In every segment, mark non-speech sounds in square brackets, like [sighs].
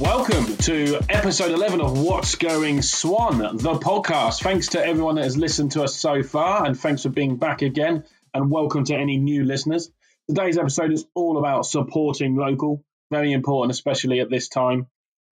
Welcome to episode 11 of What's Going Swan, the podcast. Thanks to everyone that has listened to us so far, and thanks for being back again, and welcome to any new listeners. Today's episode is all about supporting local, very important, especially at this time.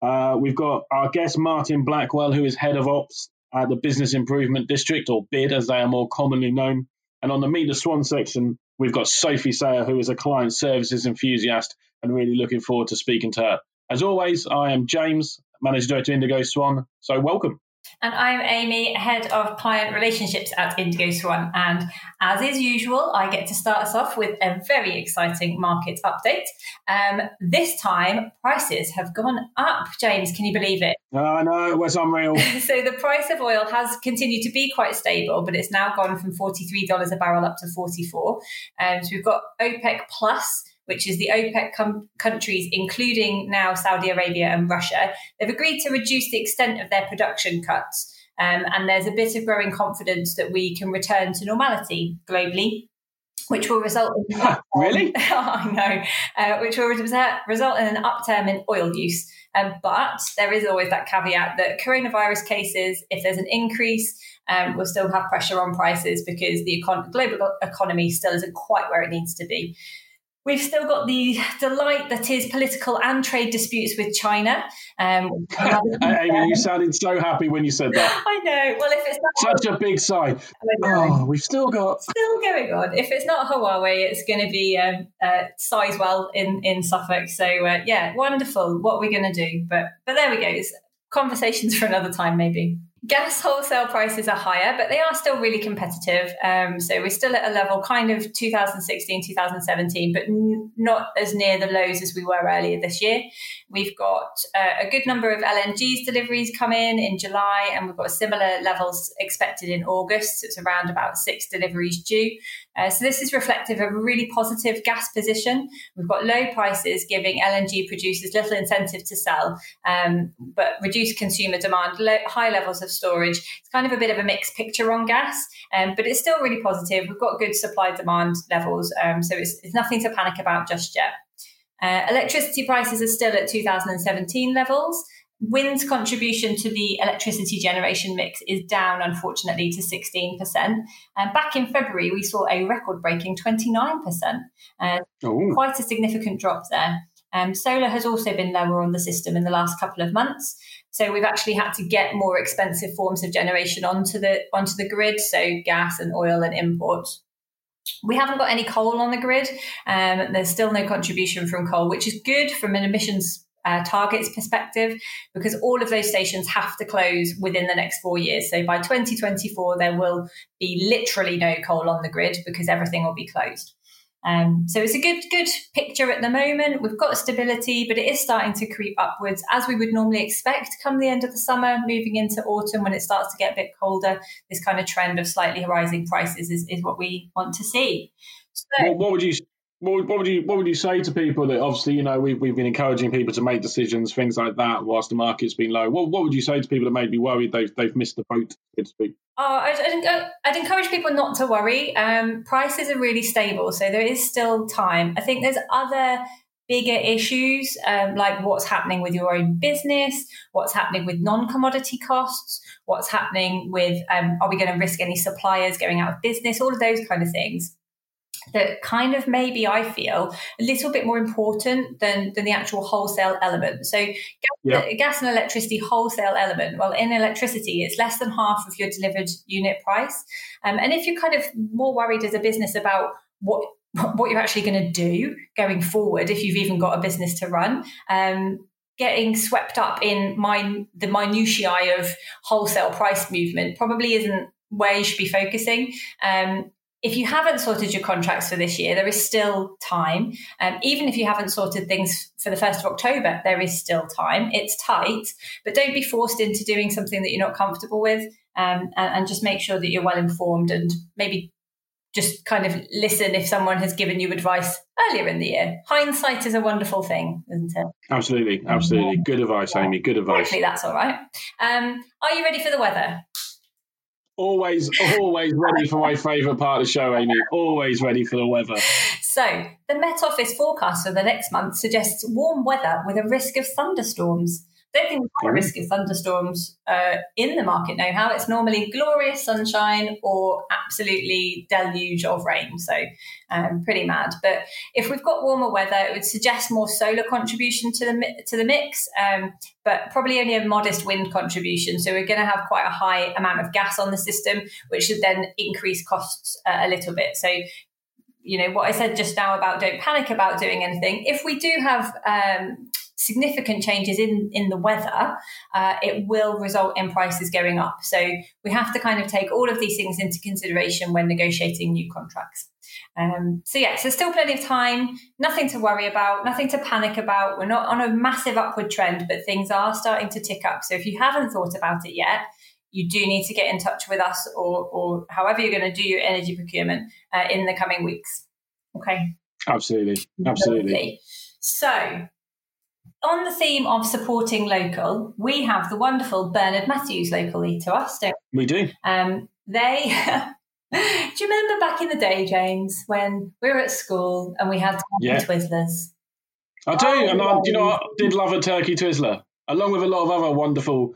Uh, we've got our guest, Martin Blackwell, who is head of ops at the Business Improvement District, or BID as they are more commonly known. And on the Meet the Swan section, we've got Sophie Sayer, who is a client services enthusiast, and really looking forward to speaking to her. As always, I am James, Manager Director Indigo Swan. So welcome. And I'm Amy, Head of Client Relationships at Indigo Swan. And as is usual, I get to start us off with a very exciting market update. Um, this time, prices have gone up. James, can you believe it? I uh, know, it was unreal. [laughs] so the price of oil has continued to be quite stable, but it's now gone from $43 a barrel up to 44 um, So we've got OPEC Plus which is the OPEC com- countries, including now Saudi Arabia and Russia, they've agreed to reduce the extent of their production cuts. Um, and there's a bit of growing confidence that we can return to normality globally. Which will result in [laughs] really? [laughs] I know, uh, which will result in an upturn in oil use. Um, but there is always that caveat that coronavirus cases, if there's an increase, um, will still have pressure on prices because the econ- global economy still isn't quite where it needs to be. We've still got the delight that is political and trade disputes with China. Um, [laughs] Amy, you [laughs] sounded so happy when you said that. I know. Well, if it's not such a big sign, oh, we've still got still going on. If it's not Huawei, it's going to be um, uh, Sizewell in in Suffolk. So uh, yeah, wonderful. What we're we going to do? But but there we go. It's conversations for another time, maybe. Gas wholesale prices are higher, but they are still really competitive. Um, so we're still at a level kind of 2016, 2017, but n- not as near the lows as we were earlier this year. We've got uh, a good number of LNG's deliveries come in in July, and we've got similar levels expected in August. So It's around about six deliveries due. Uh, so this is reflective of a really positive gas position. We've got low prices giving LNG producers little incentive to sell, um, but reduced consumer demand, low, high levels of storage. It's kind of a bit of a mixed picture on gas, um, but it's still really positive. We've got good supply demand levels, um, so it's, it's, nothing to panic about just yet. Uh, electricity prices are still at 2017 levels. Wind's contribution to the electricity generation mix is down, unfortunately, to 16%. And back in February, we saw a record breaking 29%. Uh, quite a significant drop there. Um, solar has also been lower on the system in the last couple of months. So we've actually had to get more expensive forms of generation onto the onto the grid, so gas and oil and imports. We haven't got any coal on the grid. Um, there's still no contribution from coal, which is good from an emissions uh, targets perspective because all of those stations have to close within the next four years. So by 2024, there will be literally no coal on the grid because everything will be closed. Um, so it's a good good picture at the moment. We've got stability, but it is starting to creep upwards as we would normally expect come the end of the summer, moving into autumn when it starts to get a bit colder. This kind of trend of slightly rising prices is, is what we want to see. So, what, what would you what, would you what would you say to people that obviously you know we've, we've been encouraging people to make decisions things like that whilst the market's been low? What, what would you say to people that may be worried they've, they've missed the boat so to speak? Oh, I'd, I'd, I'd, encourage people not to worry. Um, prices are really stable so there is still time. I think there's other bigger issues um, like what's happening with your own business what's happening with non-commodity costs what's happening with um, are we going to risk any suppliers going out of business all of those kind of things that kind of maybe I feel a little bit more important than than the actual wholesale element. So gas, yeah. gas and electricity wholesale element. Well, in electricity, it's less than half of your delivered unit price. Um, and if you're kind of more worried as a business about what [laughs] what you're actually going to do going forward, if you've even got a business to run, um, getting swept up in my, the minutiae of wholesale price movement probably isn't where you should be focusing. Um, if you haven't sorted your contracts for this year, there is still time. Um, even if you haven't sorted things for the 1st of October, there is still time. It's tight, but don't be forced into doing something that you're not comfortable with um, and, and, just make sure that you're well informed and maybe just kind of listen if someone has given you advice earlier in the year. Hindsight is a wonderful thing, isn't it? Absolutely, absolutely. Good advice, Amy. Good advice. Hopefully that's all right. Um, are you ready for the weather? Always, always ready for my favourite part of the show, Amy. Always ready for the weather. So the Met Office forecast for the next month suggests warm weather with a risk of thunderstorms don't think we've got a risk of thunderstorms uh, in the market now. How it's normally glorious sunshine or absolutely deluge of rain. So um, pretty mad. But if we've got warmer weather, it would suggest more solar contribution to the to the mix, um, but probably only a modest wind contribution. So we're going to have quite a high amount of gas on the system, which should then increase costs uh, a little bit. So you know what I said just now about don't panic about doing anything. If we do have um, significant changes in in the weather, uh, it will result in prices going up. So we have to kind of take all of these things into consideration when negotiating new contracts. Um, so yeah, so still plenty of time, nothing to worry about, nothing to panic about. We're not on a massive upward trend, but things are starting to tick up. So if you haven't thought about it yet, you do need to get in touch with us or, or however you're going to do your energy procurement uh, in the coming weeks. Okay. Absolutely. Absolutely. So on the theme of supporting local, we have the wonderful Bernard Matthews locally to us, don't we? We do. Um, they. [laughs] do you remember back in the day, James, when we were at school and we had yeah. Twizzlers? I do, oh, and I, you know, I did love a turkey Twizzler, along with a lot of other wonderful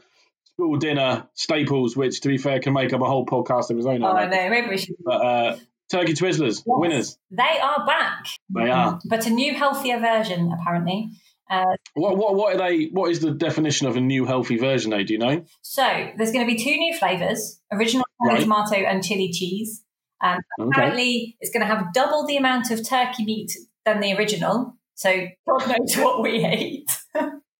school dinner staples, which, to be fair, can make up a whole podcast of its own. Oh, I know. Maybe we should. But uh, turkey Twizzlers, yes, winners. They are back. They are, but a new, healthier version, apparently. Uh, what what what are they? What is the definition of a new healthy version? Though, do you know? So there's going to be two new flavors: original right. tomato and chili cheese. Um, okay. Apparently, it's going to have double the amount of turkey meat than the original. So God knows what we [laughs] ate.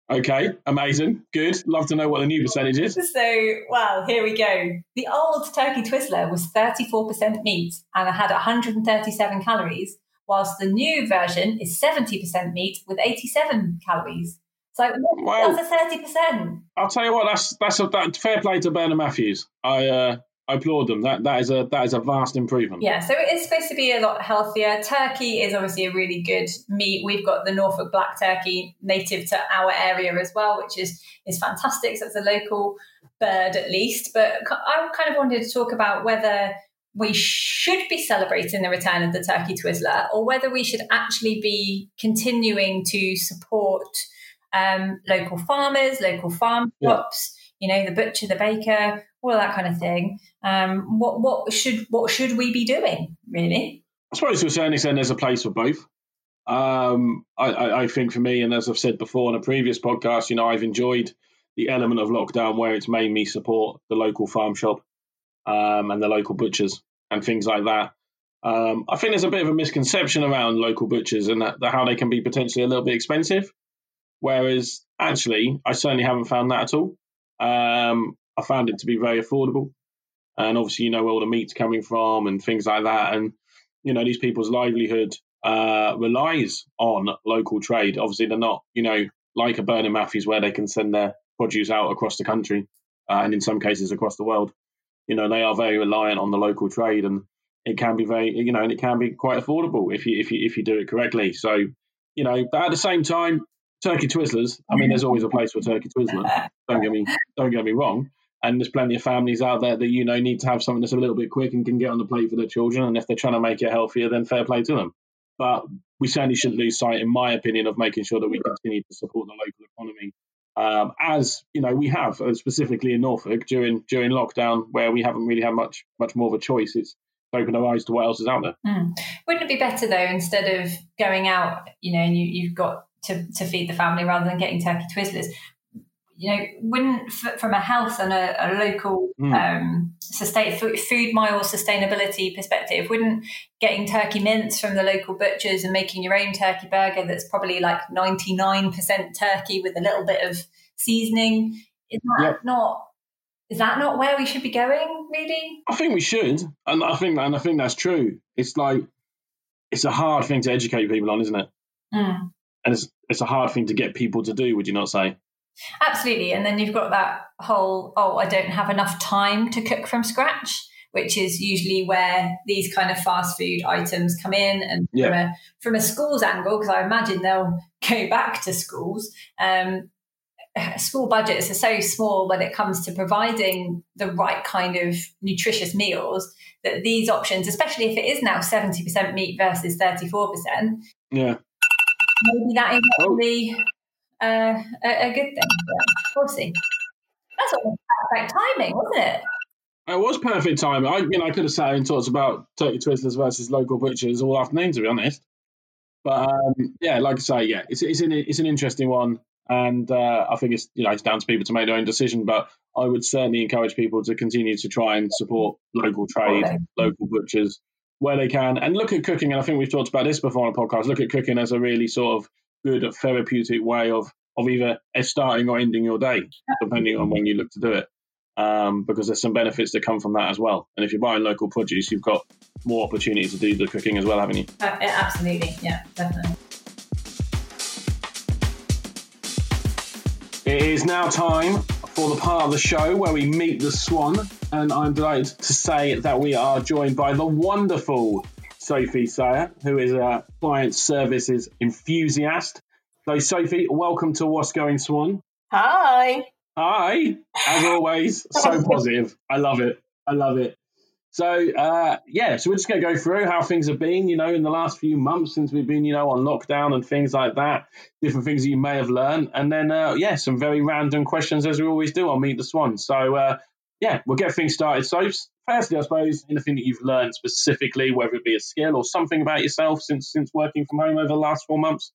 Okay, amazing, good. Love to know what the new percentage is. So, well, here we go. The old turkey Twizzler was 34% meat and it had 137 calories whilst the new version is 70% meat with 87 calories. So well, that's a 30%. I'll tell you what, that's that's a that, fair play to Bernard Matthews. I uh, I applaud them. That that is a that is a vast improvement. Yeah, so it is supposed to be a lot healthier. Turkey is obviously a really good meat. We've got the Norfolk black turkey native to our area as well, which is is fantastic. So it's a local bird at least. But I kind of wanted to talk about whether we should be celebrating the return of the turkey Twizzler or whether we should actually be continuing to support um, local farmers, local farm shops, yeah. you know, the butcher, the baker, all of that kind of thing. Um, what what should what should we be doing really? I suppose to a certain extent, there's a place for both. Um, I, I, think for me, and as I've said before in a previous podcast, you know, I've enjoyed the element of lockdown where it's made me support the local farm shop um, and the local butchers and things like that. Um, I think there's a bit of a misconception around local butchers and that, that, how they can be potentially a little bit expensive. Whereas actually, I certainly haven't found that at all. Um, I found it to be very affordable. And obviously, you know where all the meat's coming from and things like that. And, you know, these people's livelihood uh, relies on local trade. Obviously, they're not, you know, like a Bernard Matthews where they can send their produce out across the country uh, and in some cases across the world you know they are very reliant on the local trade, and it can be very you know, and it can be quite affordable if you if you if you do it correctly. So you know, but at the same time, turkey twizzlers. I mean, there's always a place for turkey twizzler. Don't get me don't get me wrong. And there's plenty of families out there that you know need to have something that's a little bit quick and can get on the plate for their children. And if they're trying to make it healthier, then fair play to them. But we certainly shouldn't lose sight, in my opinion, of making sure that we continue to support the local economy um, as you know we have uh, specifically in Norfolk during during lockdown where we haven't really had much much more of a choice. It's opened our eyes to what else is out there. Mm. Wouldn't it be better though instead of going out, you know, and you, you've got to, to feed the family rather than getting turkey twizzlers? You know, wouldn't from a health and a, a local mm. um, sustain food mile sustainability perspective, wouldn't getting turkey mince from the local butchers and making your own turkey burger that's probably like ninety nine percent turkey with a little bit of seasoning is that yep. not is that not where we should be going really i think we should and i think and i think that's true it's like it's a hard thing to educate people on isn't it mm. and it's it's a hard thing to get people to do would you not say Absolutely. And then you've got that whole, oh, I don't have enough time to cook from scratch, which is usually where these kind of fast food items come in. And yeah. from, a, from a school's angle, because I imagine they'll [laughs] go back to schools, um, [sighs] school budgets are so small when it comes to providing the right kind of nutritious meals that these options, especially if it is now 70% meat versus 34%, yeah, maybe that is oh. Uh, a, a, good thing. we'll see. That's almost perfect timing, wasn't it? It was perfect timing. I, you know, I could have sat and talked about turkey twizzlers versus local butchers all afternoon, to be honest. But um, yeah, like I say, yeah, it's it's an it's an interesting one, and uh, I think it's you know it's down to people to make their own decision. But I would certainly encourage people to continue to try and support local trade, okay. local butchers where they can, and look at cooking. And I think we've talked about this before on the podcast. Look at cooking as a really sort of good therapeutic way of of either starting or ending your day, depending on when you look to do it um, because there's some benefits that come from that as well. And if you're buying local produce, you've got more opportunity to do the cooking as well, haven't you? Uh, absolutely, yeah, definitely. It is now time for the part of the show where we meet the swan, and I'm delighted to say that we are joined by the wonderful Sophie Sayer, who is a client services enthusiast. So, Sophie, welcome to What's Going Swan. Hi. Hi, as always, so [laughs] positive. I love it. I love it. So uh, yeah, so we're just going to go through how things have been, you know, in the last few months since we've been, you know, on lockdown and things like that. Different things that you may have learned, and then uh, yeah, some very random questions as we always do on Meet the Swan. So uh, yeah, we'll get things started. So firstly, I suppose anything that you've learned specifically, whether it be a skill or something about yourself since since working from home over the last four months.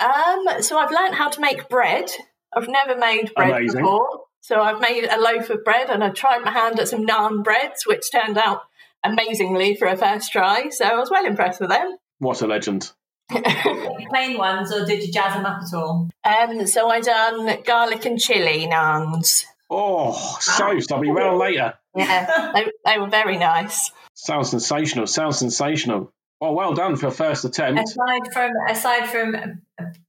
Um, so I've learned how to make bread. I've never made bread Amazing. before. So I've made a loaf of bread and I tried my hand at some naan breads, which turned out amazingly for a first try. So I was well impressed with them. What a legend. [laughs] Plain ones, or did you jazz them up at all? Um, so I done garlic and chili naans. Oh, so I'll be round later. Yeah, they, they were very nice. Sounds sensational. Sounds sensational. Well, well done for a first attempt. Aside from aside from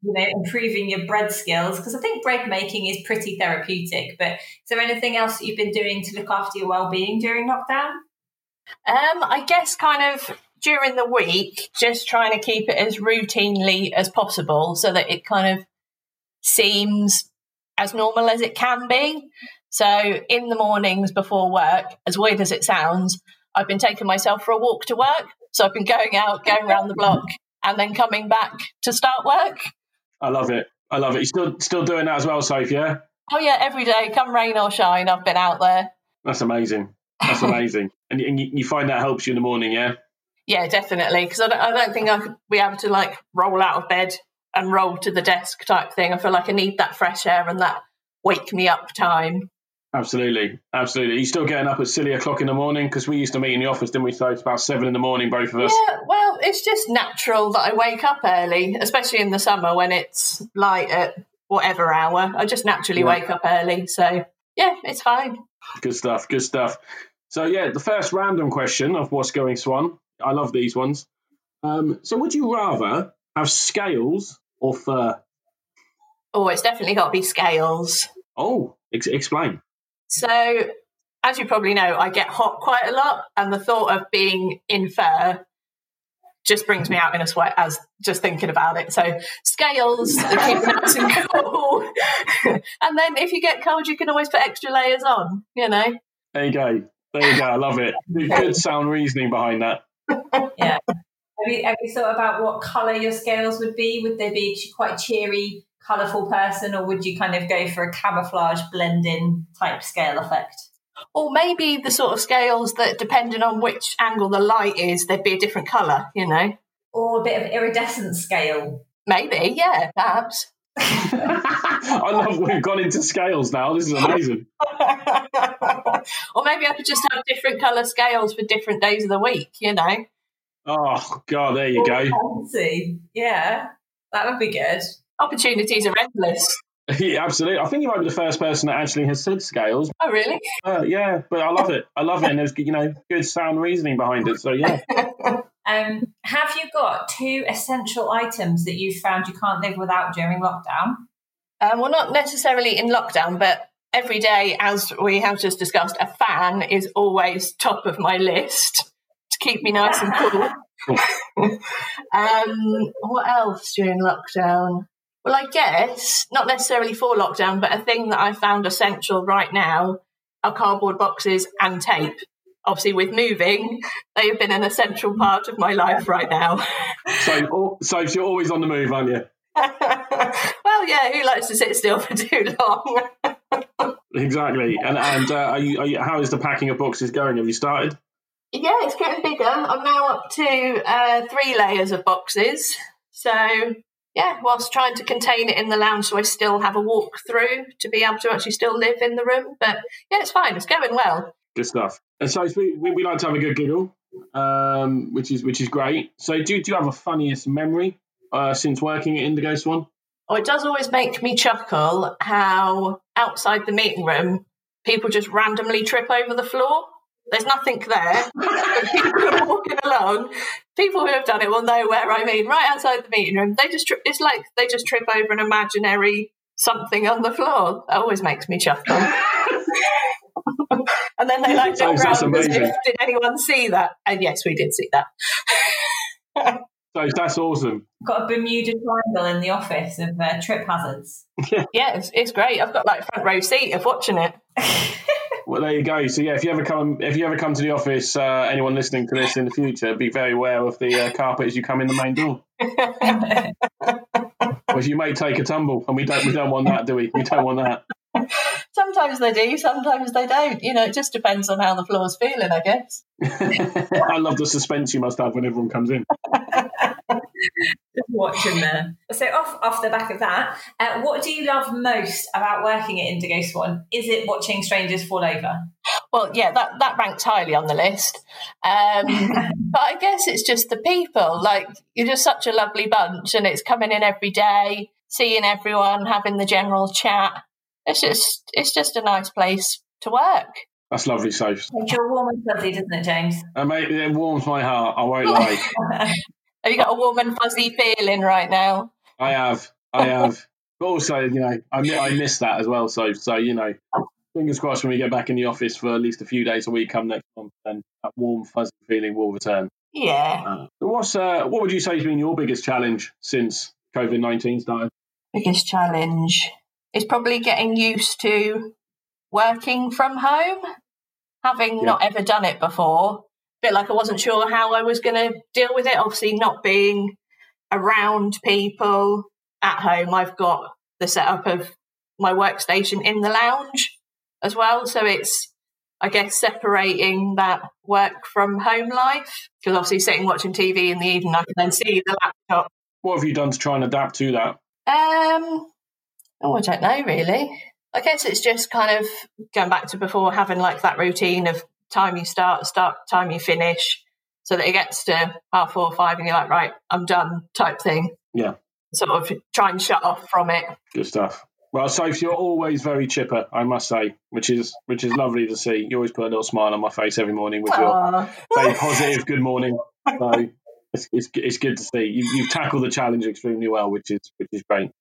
you know improving your bread skills, because I think bread making is pretty therapeutic. But is there anything else that you've been doing to look after your well being during lockdown? Um, I guess kind of during the week, just trying to keep it as routinely as possible, so that it kind of seems as normal as it can be. So in the mornings before work, as weird as it sounds, I've been taking myself for a walk to work. So I've been going out, going around the block, and then coming back to start work. I love it. I love it. You still still doing that as well, Sophie? Yeah. Oh yeah, every day, come rain or shine, I've been out there. That's amazing. That's [laughs] amazing. and, and you find that helps you in the morning, yeah? Yeah, definitely. Because I, I don't think I could be able to like roll out of bed and roll to the desk type thing. I feel like I need that fresh air and that wake me up time. Absolutely, absolutely. You still getting up at silly o'clock in the morning because we used to meet in the office, didn't we? So it's about seven in the morning, both of us. Yeah, well, it's just natural that I wake up early, especially in the summer when it's light at whatever hour. I just naturally yeah. wake up early, so yeah, it's fine. Good stuff. Good stuff. So yeah, the first random question of what's going Swan. I love these ones. Um, so would you rather have scales or fur? Oh, it's definitely got to be scales. Oh, ex- explain. So, as you probably know, I get hot quite a lot, and the thought of being in fur just brings me out in a sweat as just thinking about it. So scales keep nice and cool. [laughs] and then if you get cold, you can always put extra layers on, you know. There you go. There you go. I love it. Good sound reasoning behind that. [laughs] yeah. Have you, have you thought about what colour your scales would be? Would they be quite cheery colourful person, or would you kind of go for a camouflage blending type scale effect? Or maybe the sort of scales that, depending on which angle the light is, they'd be a different colour, you know? Or a bit of iridescent scale. Maybe, yeah, perhaps. [laughs] I love we've gone into scales now. This is amazing. [laughs] or maybe I could just have different colour scales for different days of the week, you know? Oh, God, there you go. Fancy. Yeah, that would be good opportunities are endless. [laughs] Yeah, absolutely. I think you might be the first person that actually has said scales. Oh, really? Uh, yeah, but I love it. I love it, and there's you know good sound reasoning behind it. So yeah. [laughs] um, have you got two essential items that you've found you can't live without during lockdown? Um, well, not necessarily in lockdown, but every day, as we have just discussed, a fan is always top of my list to keep me nice and cool. [laughs] um, what else during lockdown? Well, I guess not necessarily for lockdown, but a thing that I found essential right now are cardboard boxes and tape. Obviously, with moving, they have been an essential part of my life right now. So, so you're always on the move, aren't you? [laughs] well, yeah, who likes to sit still for too long? [laughs] exactly. And and uh, are you, are you, how is the packing of boxes going? Have you started? Yeah, it's getting bigger. I'm now up to uh, three layers of boxes. So yeah, whilst trying to contain it in the lounge so I still have a walk through to be able to actually still live in the room. But yeah, it's fine. It's going well. Good stuff. And so we, we like to have a good giggle, um, which is which is great. So do, do you have a funniest memory uh, since working at Indigo Swan? Oh, it does always make me chuckle how outside the meeting room people just randomly trip over the floor. There's nothing there. [laughs] people are walking along. People who have done it will know where I mean. Right outside the meeting room, they just trip. It's like they just trip over an imaginary something on the floor. That always makes me chuckle. [laughs] and then they like look around did anyone see that? And yes, we did see that. so that's awesome. Got a Bermuda triangle in the office of uh, trip hazards. [laughs] yeah, it's, it's great. I've got like front row seat of watching it. Well, there you go. So yeah, if you ever come, if you ever come to the office, uh, anyone listening to this in the future, be very aware of the uh, carpet as you come in the main door. [laughs] Because you may take a tumble, and we don't, we don't want that, do we? We don't want that. Sometimes they do, sometimes they don't. You know, it just depends on how the floor's feeling, I guess. [laughs] I love the suspense you must have when everyone comes in. [laughs] watching there. So off off the back of that, uh, what do you love most about working at Indigo Swan? Is it watching strangers fall over? Well, yeah, that that ranks highly on the list. Um, [laughs] but I guess it's just the people. Like you're just such a lovely bunch, and it's coming in every day, seeing everyone, having the general chat. It's just it's just a nice place to work. That's lovely, Soph. It's your warm and fuzzy, doesn't it, James? Uh, mate, it warms my heart. I won't [laughs] lie. [laughs] Have you got a warm and fuzzy feeling right now? I have. I have. But also, you know, I, I miss that as well. So, so you know, fingers crossed when we get back in the office for at least a few days a week come next month, then that warm, fuzzy feeling will return. Yeah. Uh, what's uh, what would you say has been your biggest challenge since COVID nineteen started? Biggest challenge is probably getting used to working from home, having yeah. not ever done it before bit like I wasn't sure how I was going to deal with it. Obviously, not being around people at home, I've got the setup of my workstation in the lounge as well. So it's, I guess, separating that work from home life. Because obviously, sitting watching TV in the evening, I can then see the laptop. What have you done to try and adapt to that? Um, oh, I don't know really. I guess it's just kind of going back to before having like that routine of time you start, start time you finish, so that it gets to half four or five and you're like, right, I'm done type thing. Yeah. Sort of try and shut off from it. Good stuff. Well, Soph, you're always very chipper, I must say, which is which is lovely to see. You always put a little smile on my face every morning with your very positive good morning. So it's, it's, it's good to see you, you've tackled the challenge extremely well, which is which is great.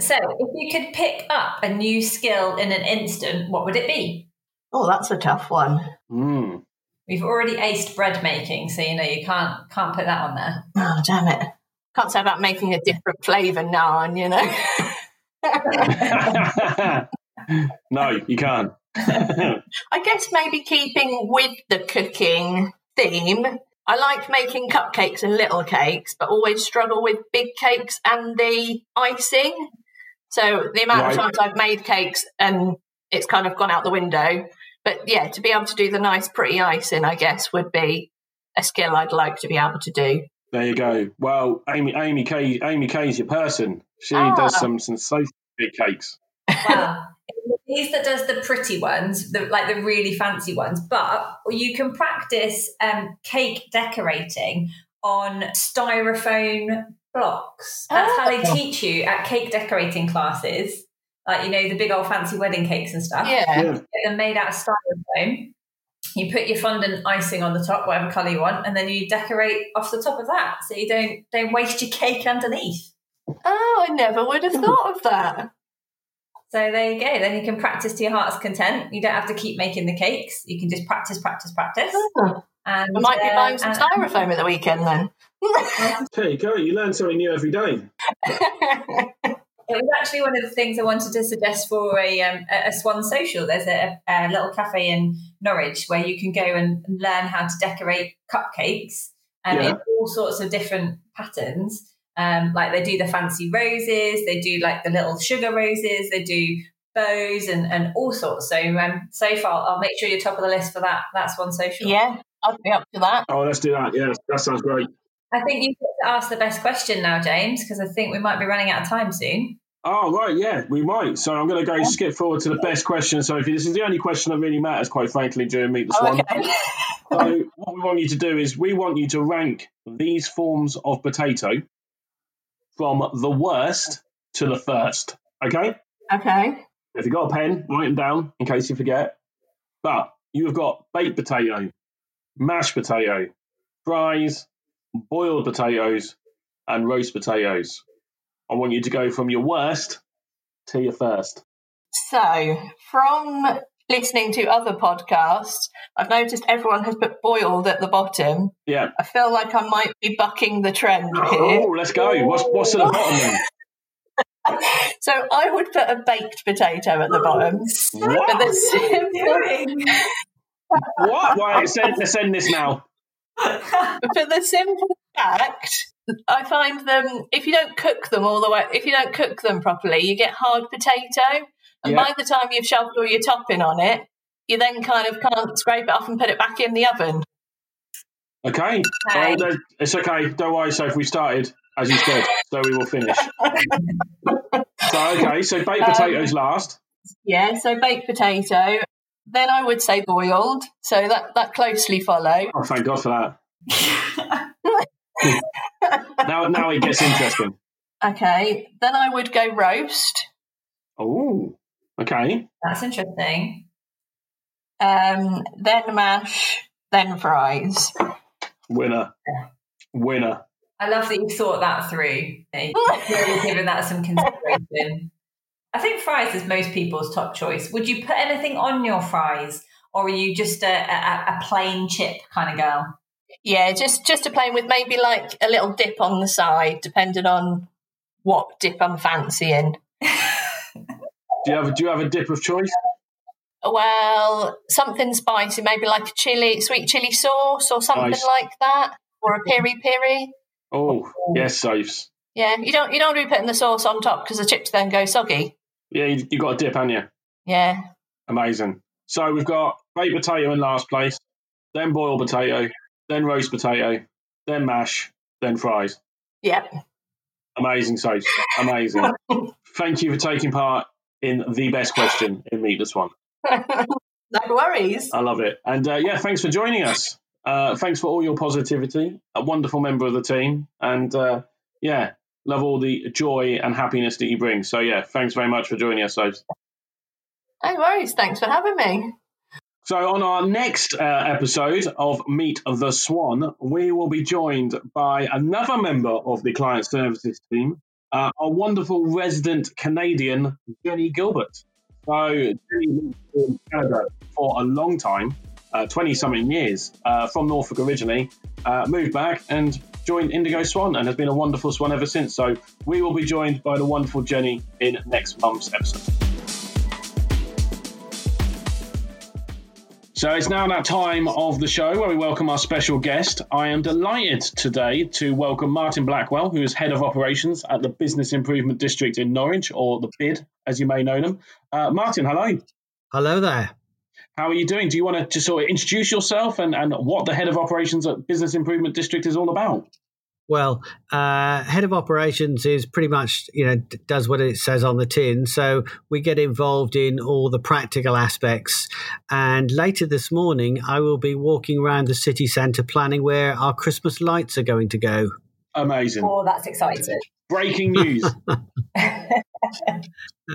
So, if you could pick up a new skill in an instant, what would it be? Oh, that's a tough one. Mm. We've already aced bread making, so you know you can't can't put that on there. Oh damn it! Can't say about making a different flavour naan, you know. [laughs] no, you can't. [laughs] I guess maybe keeping with the cooking theme. I like making cupcakes and little cakes, but always struggle with big cakes and the icing. So the amount right. of times I've made cakes and it's kind of gone out the window but yeah, to be able to do the nice, pretty icing, I guess, would be a skill I'd like to be able to do. There you go. Well, Amy, Amy Kay, Amy Kay's your person. She ah. does some sensational big cakes. Wow. He's [laughs] that does the pretty ones, the, like the really fancy ones. But you can practice um, cake decorating on styrofoam blocks. That's oh. how they ah. teach you at cake decorating classes like you know the big old fancy wedding cakes and stuff. Yeah, yeah. get them made out of styrofoam. You put your fondant icing on the top, whatever color you want, and then you decorate off the top of that, so you don't don't waste your cake underneath. Oh, I never would have thought of that. So there you go. Then you can practice to your heart's content. You don't have to keep making the cakes. You can just practice, practice, practice. Oh. And I might be buying some uh, styrofoam at the weekend then. there you go. You learn something new every day. [laughs] It was actually one of the things I wanted to suggest for a, um, a Swan Social. There's a, a, little cafe in Norwich where you can go and learn how to decorate cupcakes um, yeah. in all sorts of different patterns. Um, like they do the fancy roses, they do like the little sugar roses, they do bows and, and all sorts. So um, so far, I'll make sure you're top of the list for that. That's Swan Social. Yeah, I'll be up to that. Oh, let's do that. Yeah, that sounds great. I think you get to ask the best question now, James, because I think we might be running out of time soon. Oh, right, yeah, we might. So I'm going to go skip forward to the best question, Sophie. This is the only question that really matters, quite frankly, during Meet the Swan. Oh, okay. so what we want you to do is we want you to rank these forms of potato from the worst to the first. Okay? Okay. If you've got a pen, write them down in case you forget. But you've got baked potato, mashed potato, fries, boiled potatoes, and roast potatoes. I want you to go from your worst to your first. So, from listening to other podcasts, I've noticed everyone has put boiled at the bottom. Yeah. I feel like I might be bucking the trend oh, here. Oh, let's go. What's, what's at the bottom then? [laughs] so I would put a baked potato at the bottom. What? what? Why? Let's end, let's this now. [laughs] For the simple fact, I find them if you don't cook them all the way, if you don't cook them properly, you get hard potato, and yeah. by the time you've shoved all your topping on it, you then kind of can't scrape it off and put it back in the oven. Okay, okay. Oh, it's okay. Don't worry. So if we started, as you said, so we will finish. so okay, so baked um, potatoes um, last. Yeah, so baked potato. Then I would say boiled. So that that closely follow. Oh, thank God for that. [laughs] [laughs] now, now it gets interesting. Okay, then I would go roast. Oh, okay. That's interesting. Um, then mash, then fries. Winner. Winner. I love that you thought that through. You've [laughs] given that some consideration. I think fries is most people's top choice. Would you put anything on your fries, or are you just a, a, a plain chip kind of girl? Yeah, just just a plain with maybe like a little dip on the side, depending on what dip I'm fancying. do you have a, do you have a dip of choice? Well, something spicy, maybe like a chili, sweet chili sauce or something nice. like that, or a piri piri. Oh, yes, saves. Yeah, you don't you don't be putting the sauce on top because the chips then go soggy. Yeah, you, you got a dip, haven't you? Yeah. Amazing. So we've got baked potato in last place, then boiled potato, then roast potato, then mash, then fries. Yep. Amazing, Sage. Amazing. [laughs] Thank you for taking part in the best question in Meet the Swan. no worries. I love it. And uh, yeah, thanks for joining us. Uh, thanks for all your positivity. A wonderful member of the team. And uh, yeah, love all the joy and happiness that you bring. So yeah, thanks very much for joining us, Sage. No worries. Thanks for having me. So, on our next uh, episode of Meet the Swan, we will be joined by another member of the client services team, uh, our wonderful resident Canadian, Jenny Gilbert. So, Jenny lived in Canada for a long time, 20 uh, something years, uh, from Norfolk originally, uh, moved back and joined Indigo Swan and has been a wonderful swan ever since. So, we will be joined by the wonderful Jenny in next month's episode. So it's now that time of the show where we welcome our special guest. I am delighted today to welcome Martin Blackwell, who is head of operations at the Business Improvement District in Norwich, or the BID, as you may know them. Uh, Martin, hello. Hello there. How are you doing? Do you want to just sort of introduce yourself and, and what the head of operations at Business Improvement District is all about? Well, uh, head of operations is pretty much, you know, does what it says on the tin. So we get involved in all the practical aspects. And later this morning, I will be walking around the city centre planning where our Christmas lights are going to go. Amazing. Oh, that's exciting. Breaking news. [laughs]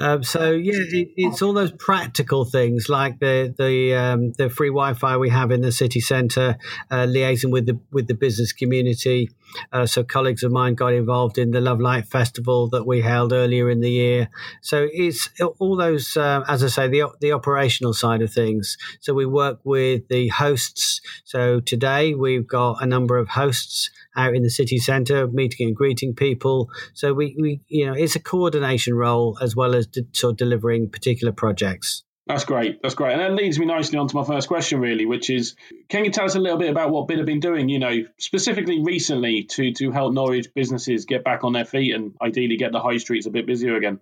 Um, so yeah, it, it's all those practical things like the the um, the free Wi-Fi we have in the city centre, uh, liaising with the with the business community. Uh, so colleagues of mine got involved in the Love Light Festival that we held earlier in the year. So it's all those, uh, as I say, the the operational side of things. So we work with the hosts. So today we've got a number of hosts out in the city centre, meeting and greeting people. So we, we you know, it's a coordination role as well as de- sort of delivering particular projects. That's great. That's great. And that leads me nicely on to my first question, really, which is can you tell us a little bit about what BID have been doing, you know, specifically recently to, to help Norwich businesses get back on their feet and ideally get the high streets a bit busier again?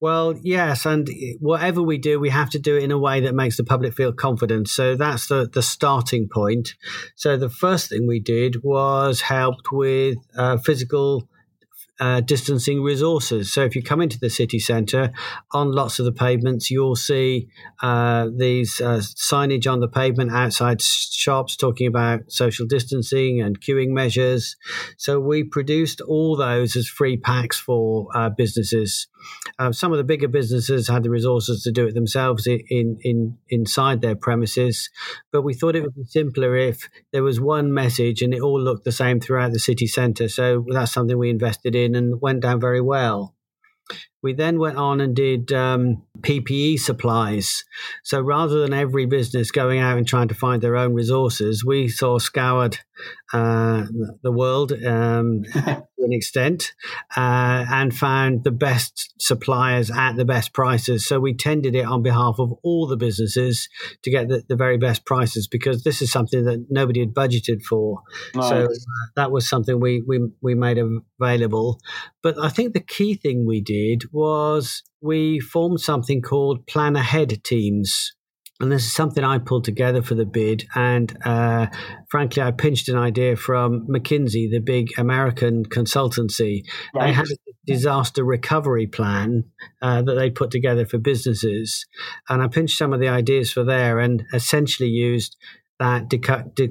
Well, yes, and whatever we do, we have to do it in a way that makes the public feel confident. So that's the, the starting point. So the first thing we did was helped with uh, physical uh, distancing resources. So if you come into the city centre, on lots of the pavements, you'll see uh, these uh, signage on the pavement outside shops talking about social distancing and queuing measures. So we produced all those as free packs for uh, businesses. Uh, some of the bigger businesses had the resources to do it themselves in, in inside their premises, but we thought it would be simpler if there was one message and it all looked the same throughout the city centre. So that's something we invested in and went down very well. We then went on and did um, PPE supplies. So rather than every business going out and trying to find their own resources, we sort of scoured uh, the world um, [laughs] to an extent uh, and found the best suppliers at the best prices. So we tendered it on behalf of all the businesses to get the, the very best prices because this is something that nobody had budgeted for. Nice. So uh, that was something we, we, we made available. But I think the key thing we did was we formed something called Plan Ahead teams. And this is something I pulled together for the bid. And uh, frankly, I pinched an idea from McKinsey, the big American consultancy. Right. They had a disaster recovery plan uh, that they put together for businesses. And I pinched some of the ideas for there and essentially used that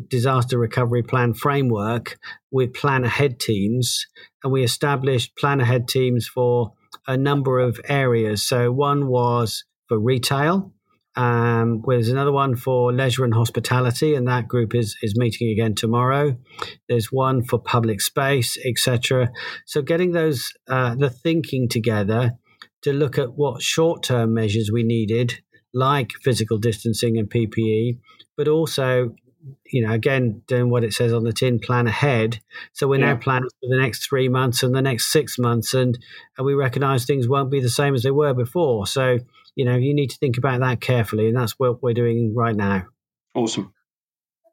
disaster recovery plan framework with plan ahead teams. And we established plan ahead teams for a number of areas. So one was for retail. Um, there's another one for leisure and hospitality, and that group is is meeting again tomorrow. There's one for public space, etc. So getting those uh, the thinking together to look at what short term measures we needed, like physical distancing and PPE, but also you know, again, doing what it says on the tin, plan ahead. So we're yeah. now planning for the next three months and the next six months, and, and we recognise things won't be the same as they were before. So you know, you need to think about that carefully, and that's what we're doing right now. Awesome.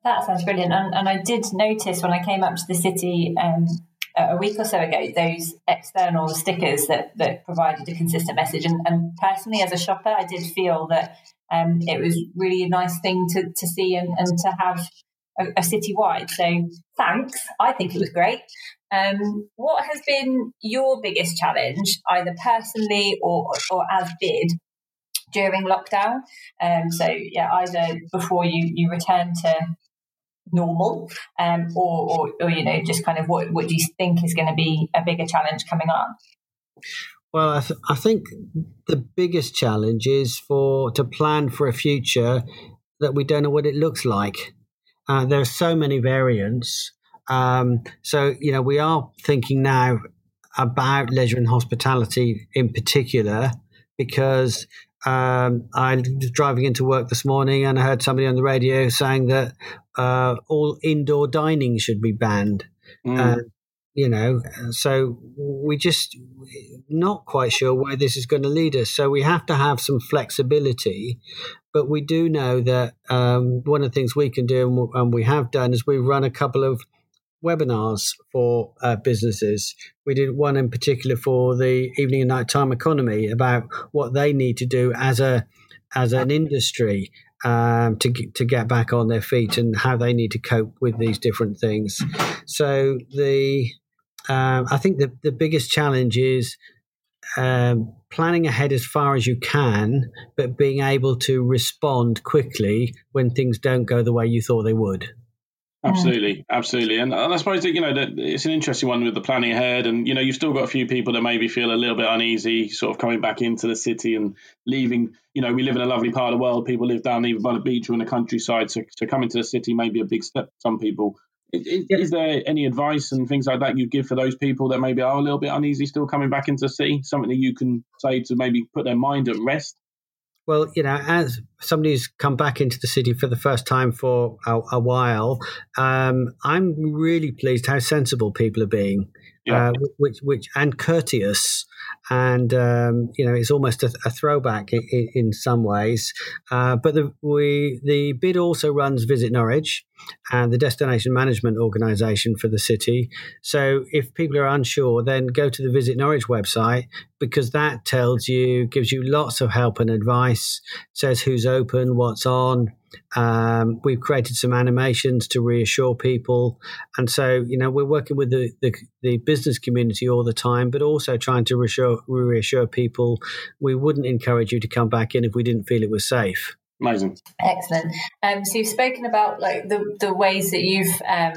That sounds brilliant, and, and I did notice when I came up to the city um, a week or so ago those external stickers that that provided a consistent message, and, and personally, as a shopper, I did feel that um, it was really a nice thing to, to see and, and to have a, a citywide. So thanks. I think it was great. Um, what has been your biggest challenge, either personally or, or as bid, during lockdown? Um, so yeah, either before you, you return to normal um, or, or, or, you know, just kind of what, what do you think is going to be a bigger challenge coming up? Well, I, th- I think the biggest challenge is for to plan for a future that we don't know what it looks like. Uh, there are so many variants. Um, so, you know, we are thinking now about leisure and hospitality in particular because um, I was driving into work this morning and I heard somebody on the radio saying that uh, all indoor dining should be banned. Mm. Uh, you know so we just not quite sure where this is going to lead us so we have to have some flexibility but we do know that um, one of the things we can do and we have done is we've run a couple of webinars for uh, businesses we did one in particular for the evening and nighttime economy about what they need to do as a as an industry um, to to get back on their feet and how they need to cope with these different things. So the um, I think the, the biggest challenge is um, planning ahead as far as you can, but being able to respond quickly when things don't go the way you thought they would. Absolutely, absolutely, and, and I suppose that you know that it's an interesting one with the planning ahead, and you know you've still got a few people that maybe feel a little bit uneasy, sort of coming back into the city and leaving. You know, we live in a lovely part of the world. People live down either by the beach or in the countryside, so, so coming to the city may be a big step for some people. Is, is, there any advice and things like that you give for those people that maybe are a little bit uneasy still coming back into the city? Something that you can say to maybe put their mind at rest? Well, you know, as somebody who's come back into the city for the first time for a, a while, um, I'm really pleased how sensible people are being, yeah. uh, which, which, and courteous and um, you know it's almost a, a throwback in, in, some ways. Uh, but the we the bid also runs Visit Norwich and the destination management organisation for the city. So if people are unsure, then go to the Visit Norwich website because that tells you gives you lots of help and advice, says who's open, what's on. Um, we've created some animations to reassure people, and so you know we're working with the, the, the business community all the time, but also trying to reassure reassure people we wouldn't encourage you to come back in if we didn't feel it was safe. Amazing, excellent. Um, so you've spoken about like the the ways that you've um,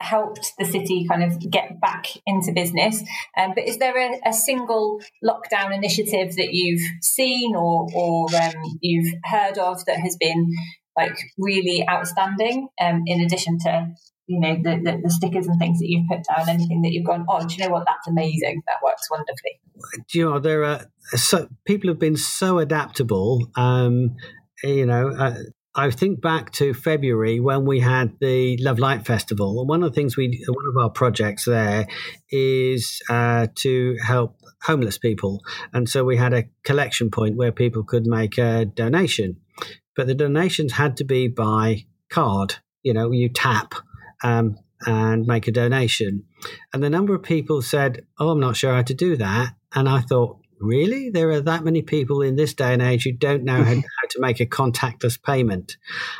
helped the city kind of get back into business. Um, but is there a, a, single lockdown initiative that you've seen or, or um, you've heard of that has been like really outstanding? Um, in addition to you know the, the, the, stickers and things that you've put down, anything that you've gone, oh, do you know what? That's amazing. That works wonderfully. Do you know there are so people have been so adaptable. Um, you know, uh, I think back to February when we had the Love Light Festival, and one of the things we, one of our projects there is uh, to help homeless people, and so we had a collection point where people could make a donation, but the donations had to be by card. You know, you tap um, and make a donation, and the number of people said, "Oh, I'm not sure how to do that," and I thought, really? There are that many people in this day and age who don't know how, [laughs] how, to make a contactless payment.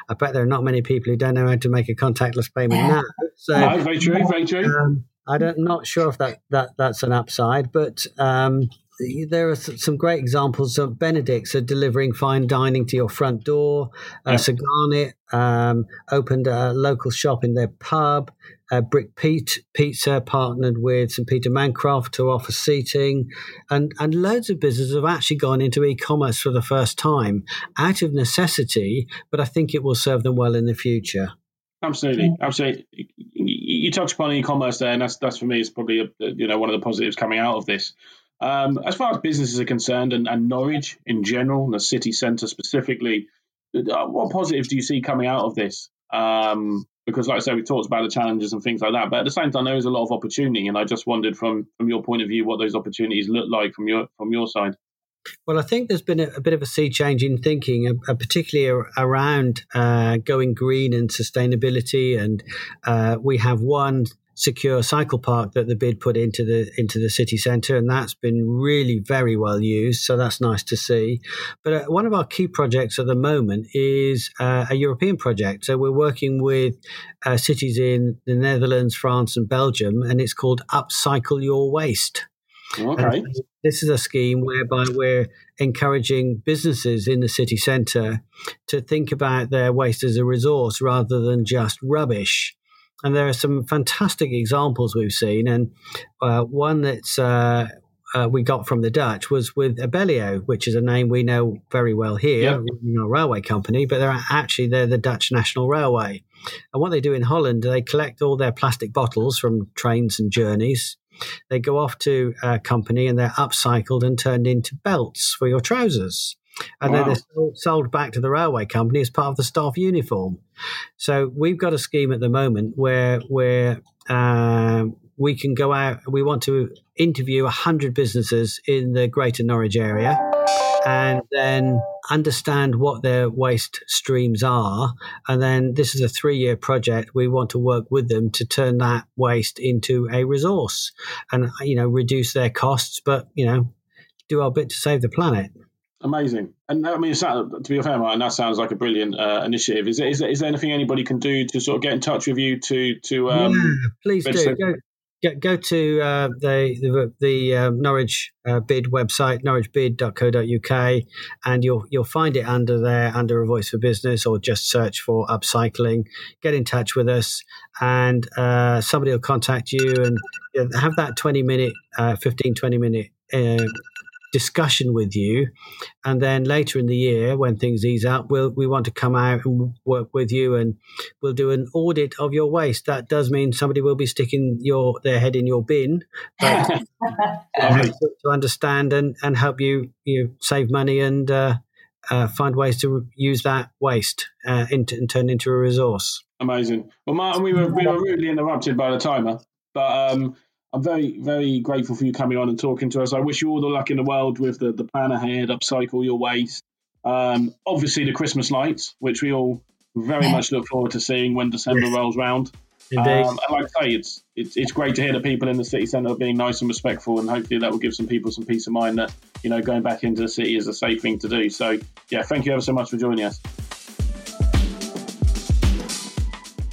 I bet there are not many people who don't know how to make a contactless payment now. [laughs] So, no, very true, very true. Um, I am not sure if that, that that's an upside, but um, there are some great examples of Benedict's are delivering fine dining to your front door. Uh, Sir Garnet um, opened a local shop in their pub. Uh, Brick Pete Pizza partnered with St Peter Mancroft to offer seating, and and loads of businesses have actually gone into e-commerce for the first time out of necessity, but I think it will serve them well in the future. Absolutely, absolutely. You touched upon e-commerce there, and that's that's for me is probably a, you know one of the positives coming out of this. Um, as far as businesses are concerned, and, and Norwich in general, and the city centre specifically, uh, what positives do you see coming out of this? Um, because, like I said, we talked about the challenges and things like that, but at the same time, there is a lot of opportunity, and I just wondered from from your point of view what those opportunities look like from your from your side. Well, I think there's been a, a bit of a sea change in thinking, uh, uh particularly around uh, going green and sustainability. And uh, we have one secure cycle park that the bid put into the into the city centre, and that's been really very well used. So that's nice to see. But uh, one of our key projects at the moment is uh, a European project. So we're working with uh, cities in the Netherlands, France, and Belgium, and it's called Upcycle Your Waste. Okay. this is a scheme whereby we're encouraging businesses in the city centre to think about their waste as a resource rather than just rubbish and there are some fantastic examples we've seen. And uh, one that's uh, uh, we got from the Dutch was with Abellio, which is a name we know very well here, yep. a railway company, but they're actually they're the Dutch National Railway. And what they do in Holland, they collect all their plastic bottles from trains and journeys. They go off to a company and they're upcycled and turned into belts for your trousers and wow. then they're sold back to the railway company as part of the staff uniform. So we've got a scheme at the moment where where uh, we can go out. We want to interview hundred businesses in the Greater Norwich area, and then understand what their waste streams are. And then this is a three-year project. We want to work with them to turn that waste into a resource, and you know reduce their costs, but you know do our bit to save the planet. Amazing, and I mean, to be fair, Martin, that sounds like a brilliant uh, initiative. Is there, is there, is there anything anybody can do to sort of get in touch with you to to? Um, yeah, please do. Go, go, go to uh, the the, the um, Norwich uh, Bid website, norwichbid.co.uk, and you'll you'll find it under there under a voice for business, or just search for upcycling. Get in touch with us, and uh, somebody will contact you and have that twenty minute, uh, 15, 20 minute. Uh, discussion with you, and then later in the year, when things ease up, we'll we want to come out and work with you, and we'll do an audit of your waste. That does mean somebody will be sticking your their head in your bin, but [laughs] uh, to, to understand and and help you you save money and. Uh, uh, find ways to use that waste uh, into, and turn into a resource. Amazing. Well, Martin, we were we were rudely interrupted by the timer, but um, I'm very, very grateful for you coming on and talking to us. I wish you all the luck in the world with the, the plan ahead, upcycle your waste. Um, obviously, the Christmas lights, which we all very much look forward to seeing when December yes. rolls round. Um, and like I say, it's, it's it's great to hear the people in the city centre being nice and respectful, and hopefully that will give some people some peace of mind that you know going back into the city is a safe thing to do. So yeah, thank you ever so much for joining us.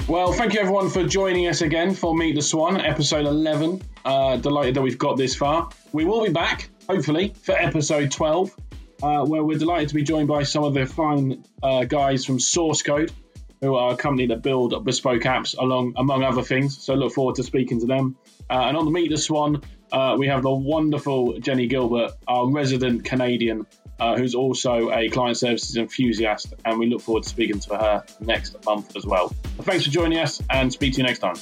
Well, thank you everyone for joining us again for Meet the Swan, episode 11. Uh, delighted that we've got this far. We will be back, hopefully, for episode 12, uh, where we're delighted to be joined by some of the fine uh, guys from Source Code, who are a company that build bespoke apps, along among other things. So look forward to speaking to them. Uh, and on the Meet the Swan, uh, we have the wonderful Jenny Gilbert, our resident Canadian uh, who's also a client services enthusiast, and we look forward to speaking to her next month as well. thanks for joining us, and speak to you next time.